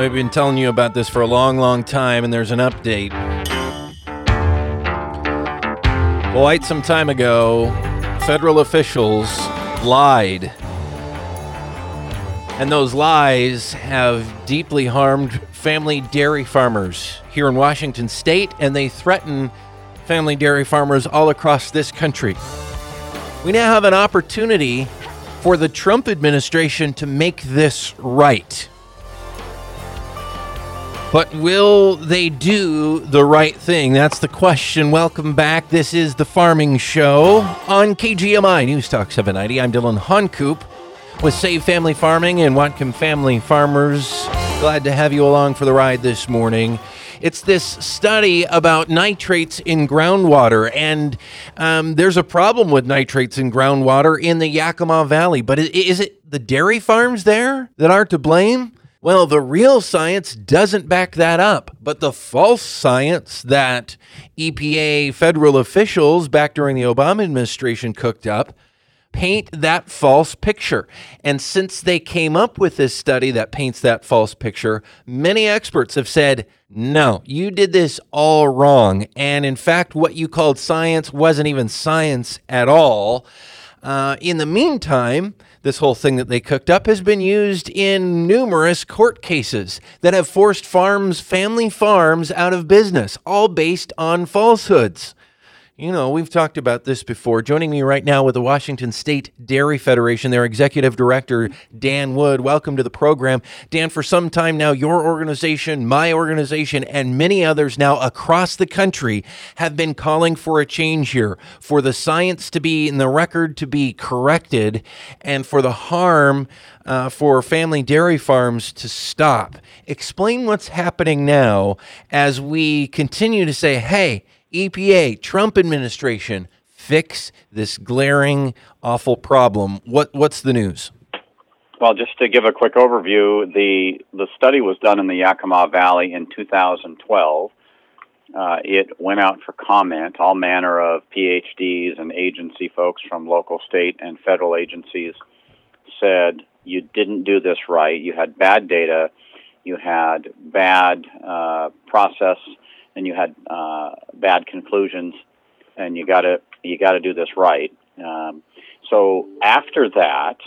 I've been telling you about this for a long, long time, and there's an update. Quite some time ago, federal officials lied. And those lies have deeply harmed family dairy farmers here in Washington state, and they threaten family dairy farmers all across this country. We now have an opportunity for the Trump administration to make this right. But will they do the right thing? That's the question. Welcome back. This is the Farming Show on KGMI News Talk 790. I'm Dillon Honcoop with Save Family Farming and Whatcom Family Farmers. Glad to have you along for the ride this morning. It's this study about nitrates in groundwater, and um, there's a problem with nitrates in groundwater in the Yakima Valley. But is it the dairy farms there that are to blame? Well, the real science doesn't back that up, but the false science that EPA federal officials back during the Obama administration cooked up paint that false picture. And since they came up with this study that paints that false picture, many experts have said, no, you did this all wrong. And in fact, what you called science wasn't even science at all. Uh, in the meantime, this whole thing that they cooked up has been used in numerous court cases that have forced farms, family farms, out of business, all based on falsehoods. You know, we've talked about this before. Joining me right now with the Washington State Dairy Federation, their executive director, Dan Wood. Welcome to the program. Dan, for some time now, your organization, my organization, and many others now across the country have been calling for a change here, for the science to be in the record to be corrected, and for the harm uh, for family dairy farms to stop. Explain what's happening now as we continue to say, hey, EPA, Trump administration, fix this glaring, awful problem. What what's the news? Well, just to give a quick overview, the the study was done in the Yakima Valley in 2012. Uh, it went out for comment. All manner of PhDs and agency folks from local, state, and federal agencies said you didn't do this right. You had bad data. You had bad uh, process and you had uh, bad conclusions, and you got to you got to do this right. Um, so after that,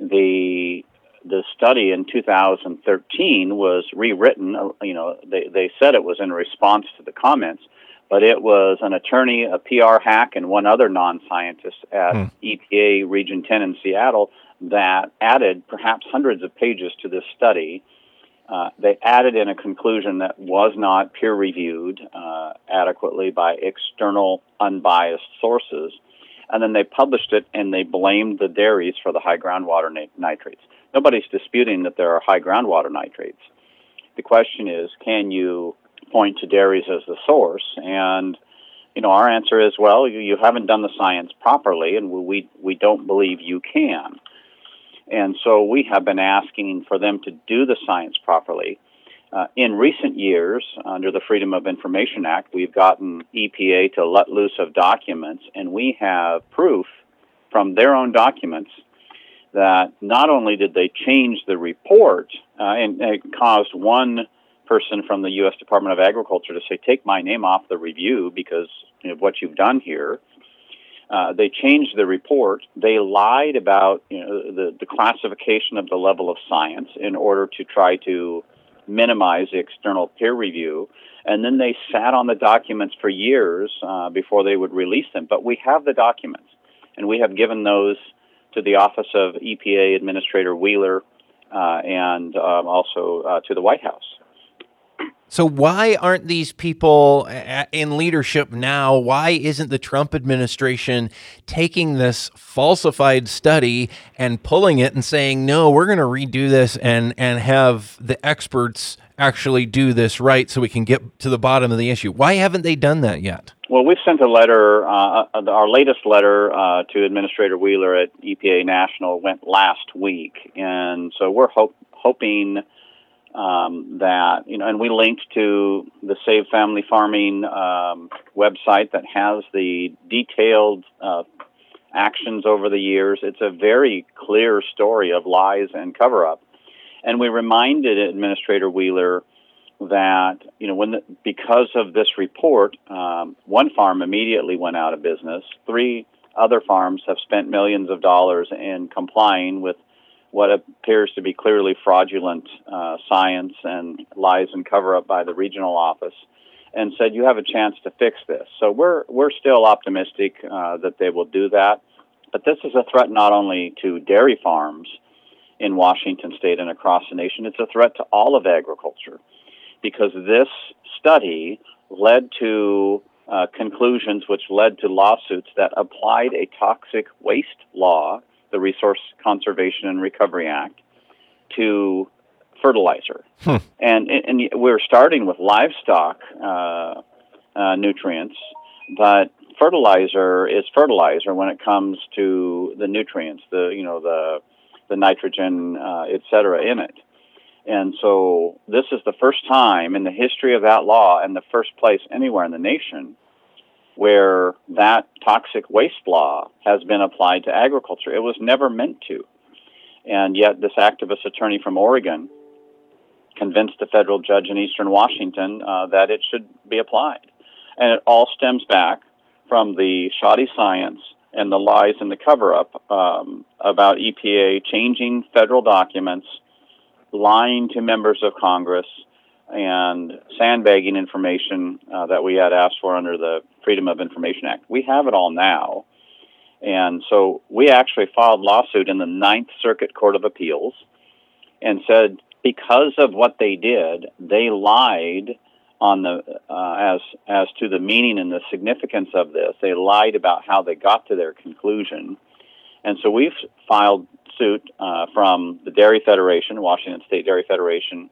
the the study in 2013 was rewritten. Uh, you know, they they said it was in response to the comments, but it was an attorney, a PR hack, and one other non-scientist at hmm. EPA Region 10 in Seattle that added perhaps hundreds of pages to this study uh, they added in a conclusion that was not peer reviewed uh, adequately by external unbiased sources. And then they published it and they blamed the dairies for the high groundwater nitrates. Nobody's disputing that there are high groundwater nitrates. The question is, can you point to dairies as the source? And you know, our answer is, well, you, you haven't done the science properly, and we we don't believe you can. And so we have been asking for them to do the science properly. Uh, in recent years, under the Freedom of Information Act, we've gotten EPA to let loose of documents, and we have proof from their own documents that not only did they change the report, uh, and it caused one person from the U.S. Department of Agriculture to say, take my name off the review because of what you've done here. Uh, they changed the report. They lied about you know, the, the classification of the level of science in order to try to minimize the external peer review. And then they sat on the documents for years uh, before they would release them. But we have the documents, and we have given those to the Office of EPA Administrator Wheeler uh, and um, also uh, to the White House. So, why aren't these people in leadership now? Why isn't the Trump administration taking this falsified study and pulling it and saying, no, we're going to redo this and, and have the experts actually do this right so we can get to the bottom of the issue? Why haven't they done that yet? Well, we've sent a letter, uh, uh our latest letter uh, to Administrator Wheeler at EPA National went last week. And so we're hope, hoping um, that you know, and we linked to the Save Family Farming um, website that has the detailed uh, actions over the years. It's a very clear story of lies and cover up. And we reminded Administrator Wheeler that you know when the, because of this report, um, one farm immediately went out of business. Three other farms have spent millions of dollars in complying with what appears to be clearly fraudulent uh, science and lies and cover up by the regional office, and said you have a chance to fix this. So we're we're still optimistic uh, that they will do that, but this is a threat not only to dairy farms in Washington State and across the nation. It's a threat to all of agriculture because this study led to uh, conclusions which led to lawsuits that applied a toxic waste law, the Resource Conservation and Recovery Act, to fertilizer. Hmm. And, and we're starting with livestock uh, uh, nutrients, but fertilizer is fertilizer when it comes to the nutrients, the you know the the nitrogen, uh, et cetera, in it. And so this is the first time in the history of that law and the first place anywhere in the nation where that toxic waste law has been applied to agriculture. It was never meant to. And yet this activist attorney from Oregon convinced a federal judge in eastern Washington uh, that it should be applied. And it all stems back from the shoddy science and the lies and the cover up um, about EPA changing federal documents lying to members of Congress and sandbagging information uh, that we had asked for under the Freedom of Information Act. We have it all now. And so we actually filed lawsuit in the Ninth Circuit Court of Appeals and said because of what they did, they lied on the uh, as as to the meaning and the significance of this. They lied about how they got to their conclusion, and so we've filed suit uh, from the Dairy Federation, Washington State Dairy Federation,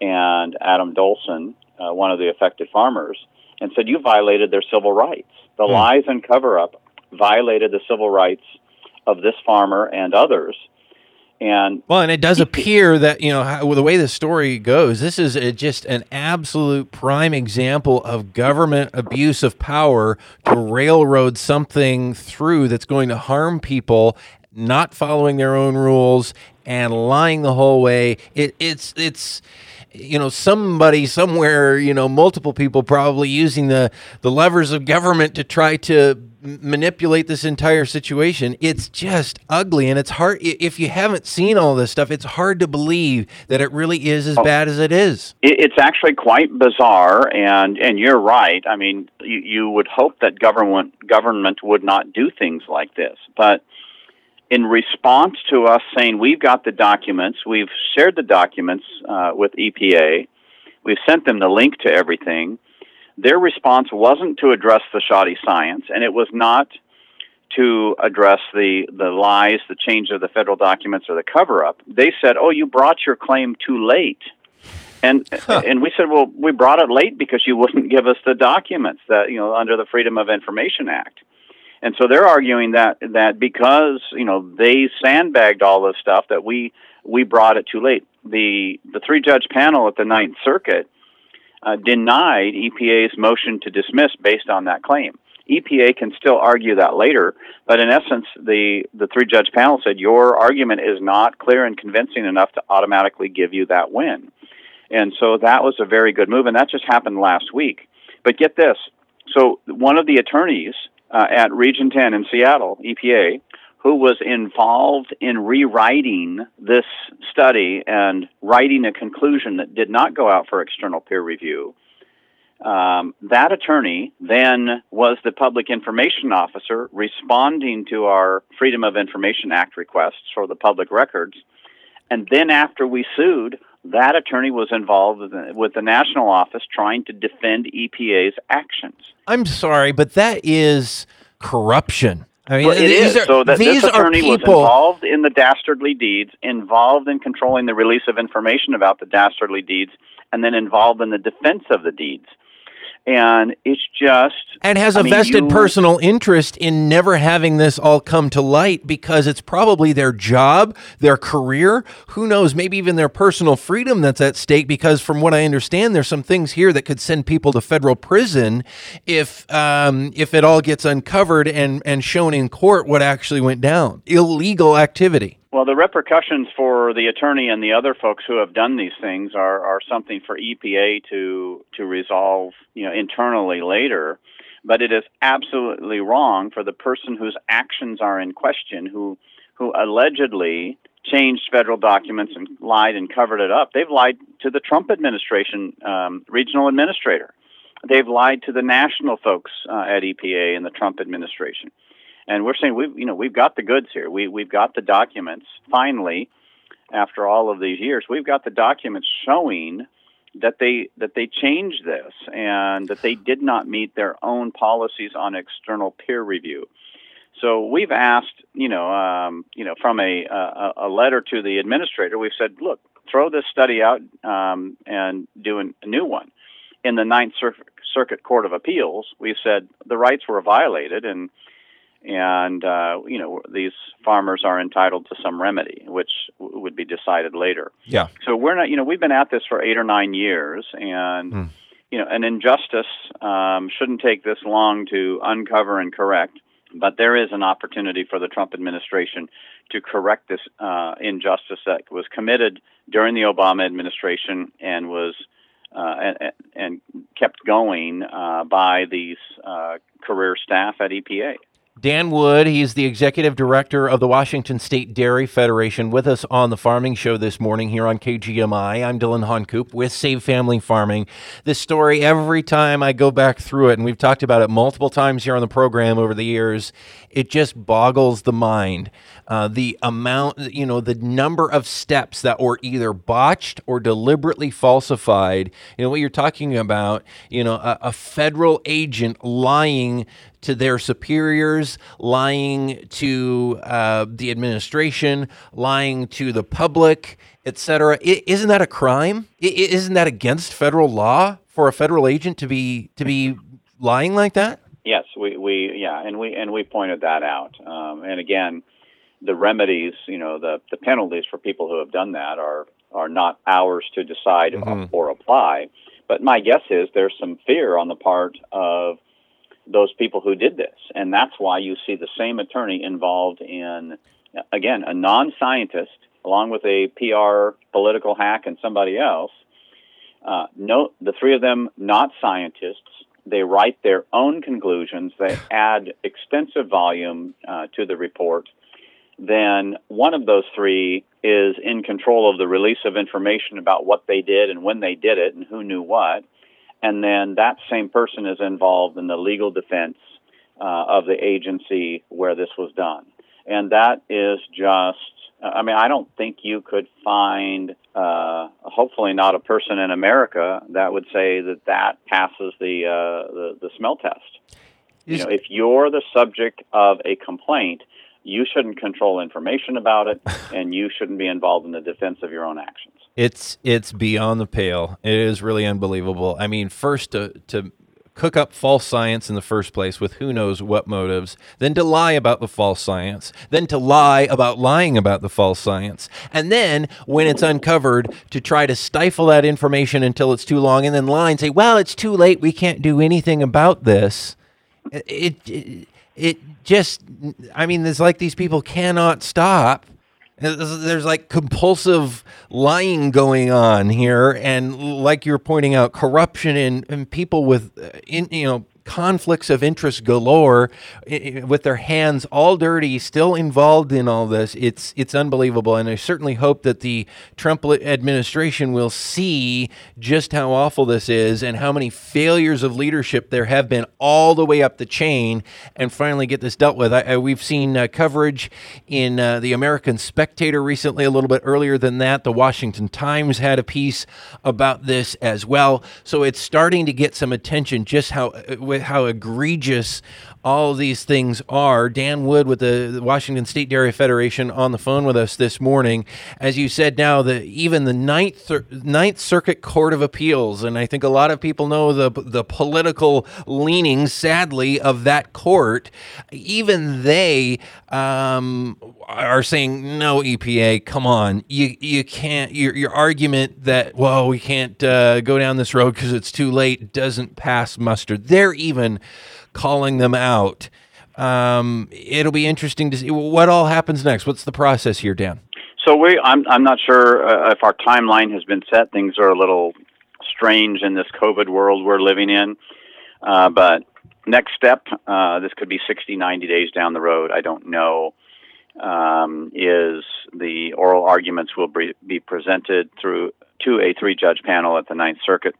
and Adam Dolsen, uh, one of the affected farmers, and said you violated their civil rights. The mm. lies and cover up violated the civil rights of this farmer and others. And well, and it does appear that you know how, the way the story goes. This is a, just an absolute prime example of government abuse of power to railroad something through that's going to harm people not following their own rules and lying the whole way. It, it's it's you know somebody somewhere you know multiple people probably using the the levers of government to try to manipulate this entire situation. It's just ugly and it's hard if you haven't seen all this stuff it's hard to believe that it really is as oh, bad as it is. It's actually quite bizarre and and you're right. I mean you, you would hope that government government would not do things like this but in response to us saying we've got the documents, we've shared the documents uh, with EPA, we've sent them the link to everything. Their response wasn't to address the shoddy science, and it was not to address the, the lies, the change of the federal documents, or the cover up. They said, "Oh, you brought your claim too late," and huh. and we said, "Well, we brought it late because you wouldn't give us the documents that you know under the Freedom of Information Act." And so they're arguing that that because you know they sandbagged all this stuff that we we brought it too late. The the three judge panel at the Ninth Circuit uh, denied EPA's motion to dismiss based on that claim. EPA can still argue that later, but in essence, the the three judge panel said your argument is not clear and convincing enough to automatically give you that win. And so that was a very good move, and that just happened last week. But get this: so one of the attorneys uh, at Region 10 in Seattle, EPA, who was involved in rewriting this study and writing a conclusion that did not go out for external peer review. Um, that attorney then was the public information officer responding to our Freedom of Information Act requests for the public records. And then after we sued, that attorney was involved with the national office trying to defend EPA's actions. I'm sorry, but that is corruption. I mean, well, it is. Are, so that this attorney was involved in the dastardly deeds, involved in controlling the release of information about the dastardly deeds, and then involved in the defense of the deeds and it's just and has a mean, vested you, personal interest in never having this all come to light because it's probably their job, their career, who knows, maybe even their personal freedom that's at stake. Because from what I understand, there's some things here that could send people to federal prison if um, if it all gets uncovered and and shown in court what actually went down, illegal activity. Well, the repercussions for the attorney and the other folks who have done these things are, are something for EPA to to resolve, you know, internally later. But it is absolutely wrong for the person whose actions are in question, who who allegedly changed federal documents and lied and covered it up. They've lied to the Trump administration um, regional administrator. They've lied to the national folks uh, at EPA and the Trump administration. And we're saying we've you know we've got the goods here. We we've got the documents finally after all of these years. We've got the documents showing that they that they changed this and that they did not meet their own policies on external peer review. So we've asked, you know, um, you know, from a, a, a letter to the administrator, we've said, look, throw this study out um, and do a new one. In the Ninth Circuit Court of Appeals, we've said the rights were violated, and and uh, you know these farmers are entitled to some remedy, which w- would be decided later. Yeah. So we're not, you know, we've been at this for eight or nine years, and mm. you know, an injustice um, shouldn't take this long to uncover and correct. But there is an opportunity for the Trump administration to correct this uh, injustice that was committed during the Obama administration and was uh, and, and, kept going uh, by these uh, career staff at EPA. Dan Wood, he's the executive director of the Washington State Dairy Federation, with us on the Farming Show this morning here on KGMI. I'm Dillon Honcoop with Save Family Farming. This story, every time I go back through it, and we've talked about it multiple times here on the program over the years, it just boggles the mind. Uh, the amount, you know, the number of steps that were either botched or deliberately falsified. You know, what you're talking about, you know, a, a federal agent lying to their superiors, lying to uh, the administration, lying to the public, etc. Isn't that a crime? Isn't that against federal law for a federal agent to be to be lying like that? Yes, we, we yeah, and we and we pointed that out. Um, and again, the remedies, you know, the the penalties for people who have done that are are not ours to decide mm-hmm. or apply. But my guess is there's some fear on the part of those people who did this. And that's why you see the same attorney involved in, again, a non scientist, along with a PR political hack and somebody else. Uh, no, the three of them not scientists. They write their own conclusions. They add extensive volume uh, to the report. Then one of those three is in control of the release of information about what they did and when they did it and who knew what and then that same person is involved in the legal defense uh, of the agency where this was done. And that is just, I mean, I don't think you could find, uh, hopefully not a person in America that would say that that passes the, uh, the, the smell test. You know, if you're the subject of a complaint, you shouldn't control information about it, and you shouldn't be involved in the defense of your own actions. It's it's beyond the pale. It is really unbelievable. I mean, first to to cook up false science in the first place with who knows what motives, then to lie about the false science, then to lie about lying about the false science, and then when it's uncovered to try to stifle that information until it's too long, and then lie and say, "Well, it's too late. We can't do anything about this." It it, it just, I mean, there's like these people cannot stop. There's like compulsive lying going on here, and like you're pointing out, corruption and, and people with, uh, in, you know, conflicts of interest galore with their hands all dirty still involved in all this it's it's unbelievable. And i certainly hope that the trump administration will see just how awful this is and how many failures of leadership there have been all the way up the chain and finally get this dealt with. I, I, we've seen uh, coverage in uh, the american spectator recently a little bit earlier than that. The washington times had a piece about this as well. So it's starting to get some attention just how uh, with how egregious all these things are. Dan Wood with the Washington State Dairy Federation on the phone with us this morning. As you said, now even the Ninth Ninth Circuit Court of Appeals, and I think a lot of people know the the political leanings, sadly, of that court. Even they um, are saying, "No, EPA, come on, you you can't." Your your argument that well, we can't uh, go down this road because it's too late doesn't pass muster. They're even calling them out. Um, it'll be interesting to see what all happens next. What's the process here, Dan? So we, I'm, I'm not sure uh, if our timeline has been set. Things are a little strange in this COVID world we're living in. Uh, but next step, uh, this could be 60, 90 days down the road. I don't know. Um, is the oral arguments will be presented through to a three-judge panel at the Ninth Circuit,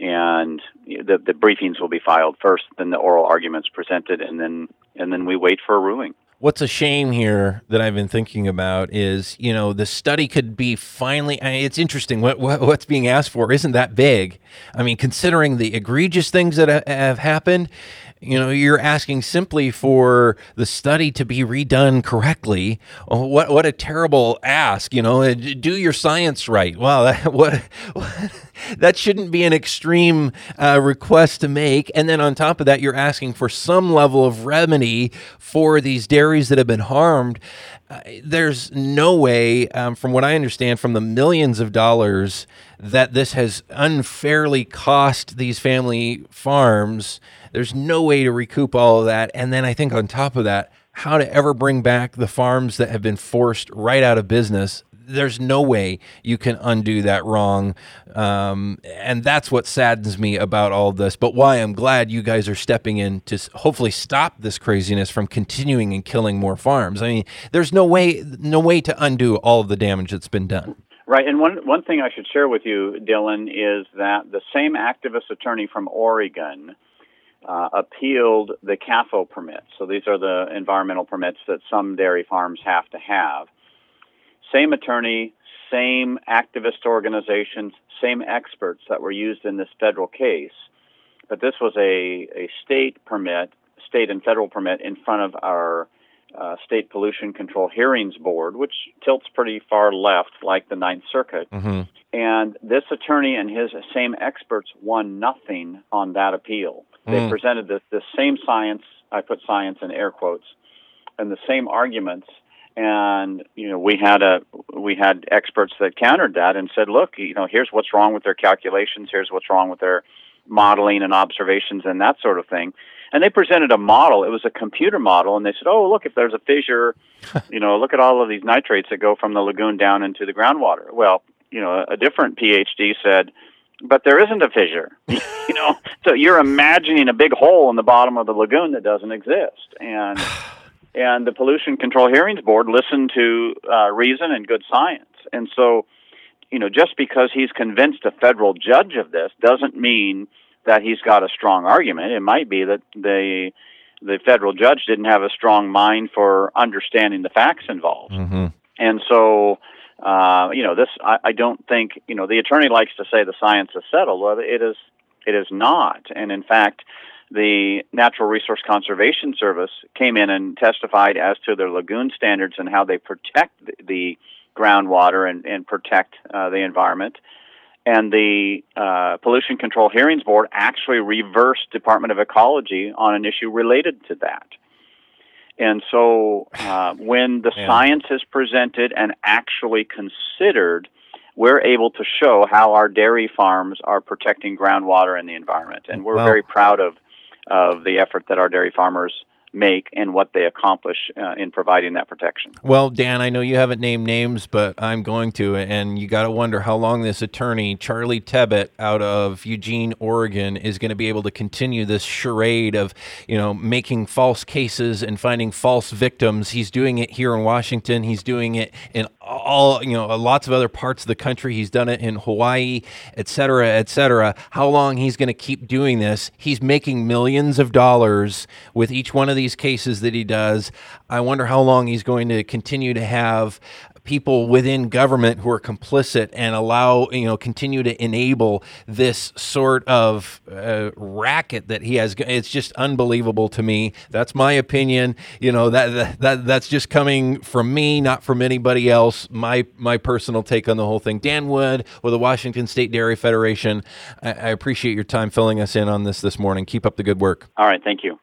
and the, the briefings will be filed first, then the oral arguments presented, and then and then we wait for a ruling what's a shame here that I've been thinking about is, you know, the study could be finally. I mean, it's interesting what, what, what's being asked for isn't that big. I mean, considering the egregious things that have happened, you know you're asking simply for the study to be redone correctly. Oh, what what a terrible ask you know do your science right. Wow that, what, what that shouldn't be an extreme uh, request to make. And then on top of that you're asking for some level of remedy for these dairies that have been harmed uh, there's no way, um, from what I understand, from the millions of dollars that this has unfairly cost these family farms there's no way to recoup all of that. And then I think on top of that, how to ever bring back the farms that have been forced right out of business. There's no way you can undo that wrong. Um, and that's what saddens me about all this. But why I'm glad you guys are stepping in to hopefully stop this craziness from continuing and killing more farms. I mean, there's no way, no way to undo all of the damage that's been done. Right, and one one thing I should share with you, Dillon, is that the same activist attorney from Oregon uh, appealed the CAFO permits. So these are the environmental permits that some dairy farms have to have. Same attorney, same activist organizations, same experts that were used in this federal case. But this was a, a state permit, state and federal permit in front of our uh, State Pollution Control Hearings Board, which tilts pretty far left, like the Ninth Circuit. Mm-hmm. And this attorney and his same experts won nothing on that appeal. They mm. presented the, the same science, I put science in air quotes, and the same arguments. And you know, we had a we had experts that countered that and said, look, you know, here's what's wrong with their calculations, here's what's wrong with their modeling and observations and that sort of thing. And they presented a model. It was a computer model, and they said, "Oh, look, if there's a fissure, you know, look at all of these nitrates that go from the lagoon down into the groundwater." Well, you know, a different PhD said, but there isn't a fissure. you know, so you're imagining a big hole in the bottom of the lagoon that doesn't exist, and and the pollution control hearings board listened to uh, reason and good science, and so you know, just because he's convinced a federal judge of this doesn't mean that he's got a strong argument. It might be that the the federal judge didn't have a strong mind for understanding the facts involved, mm-hmm. and so uh, you know, this I, I don't think you know the attorney likes to say the science is settled. Well, it is it is not, and in fact, the Natural Resource Conservation Service came in and testified as to their lagoon standards and how they protect the, groundwater and, and protect uh, the environment. And the uh, Pollution Control Hearings Board actually reversed Department of Ecology on an issue related to that. And so uh, when the yeah. science is presented and actually considered, we're able to show how our dairy farms are protecting groundwater and the environment. And we're well, very proud of, of the effort that our dairy farmers make and what they accomplish uh, in providing that protection. Well, Dan, I know you haven't named names, but I'm going to, and you got to wonder how long this attorney, Charlie Tebbutt, out of Eugene, Oregon, is going to be able to continue this charade of, you know, making false cases and finding false victims. He's doing it here in Washington. He's doing it in all, you know, lots of other parts of the country. He's done it in Hawaii, et cetera, et cetera. How long he's going to keep doing this? He's making millions of dollars with each one of these cases that he does. I wonder how long he's going to continue to have people within government who are complicit and allow you know continue to enable this sort of uh, racket that he has. It's just unbelievable to me. That's my opinion. You know that, that that's just coming from me not from anybody else. My my personal take on the whole thing. Dan wood with the washington state dairy federation. I, I appreciate your time filling us in on this this morning. Keep up the good work. All right. Thank you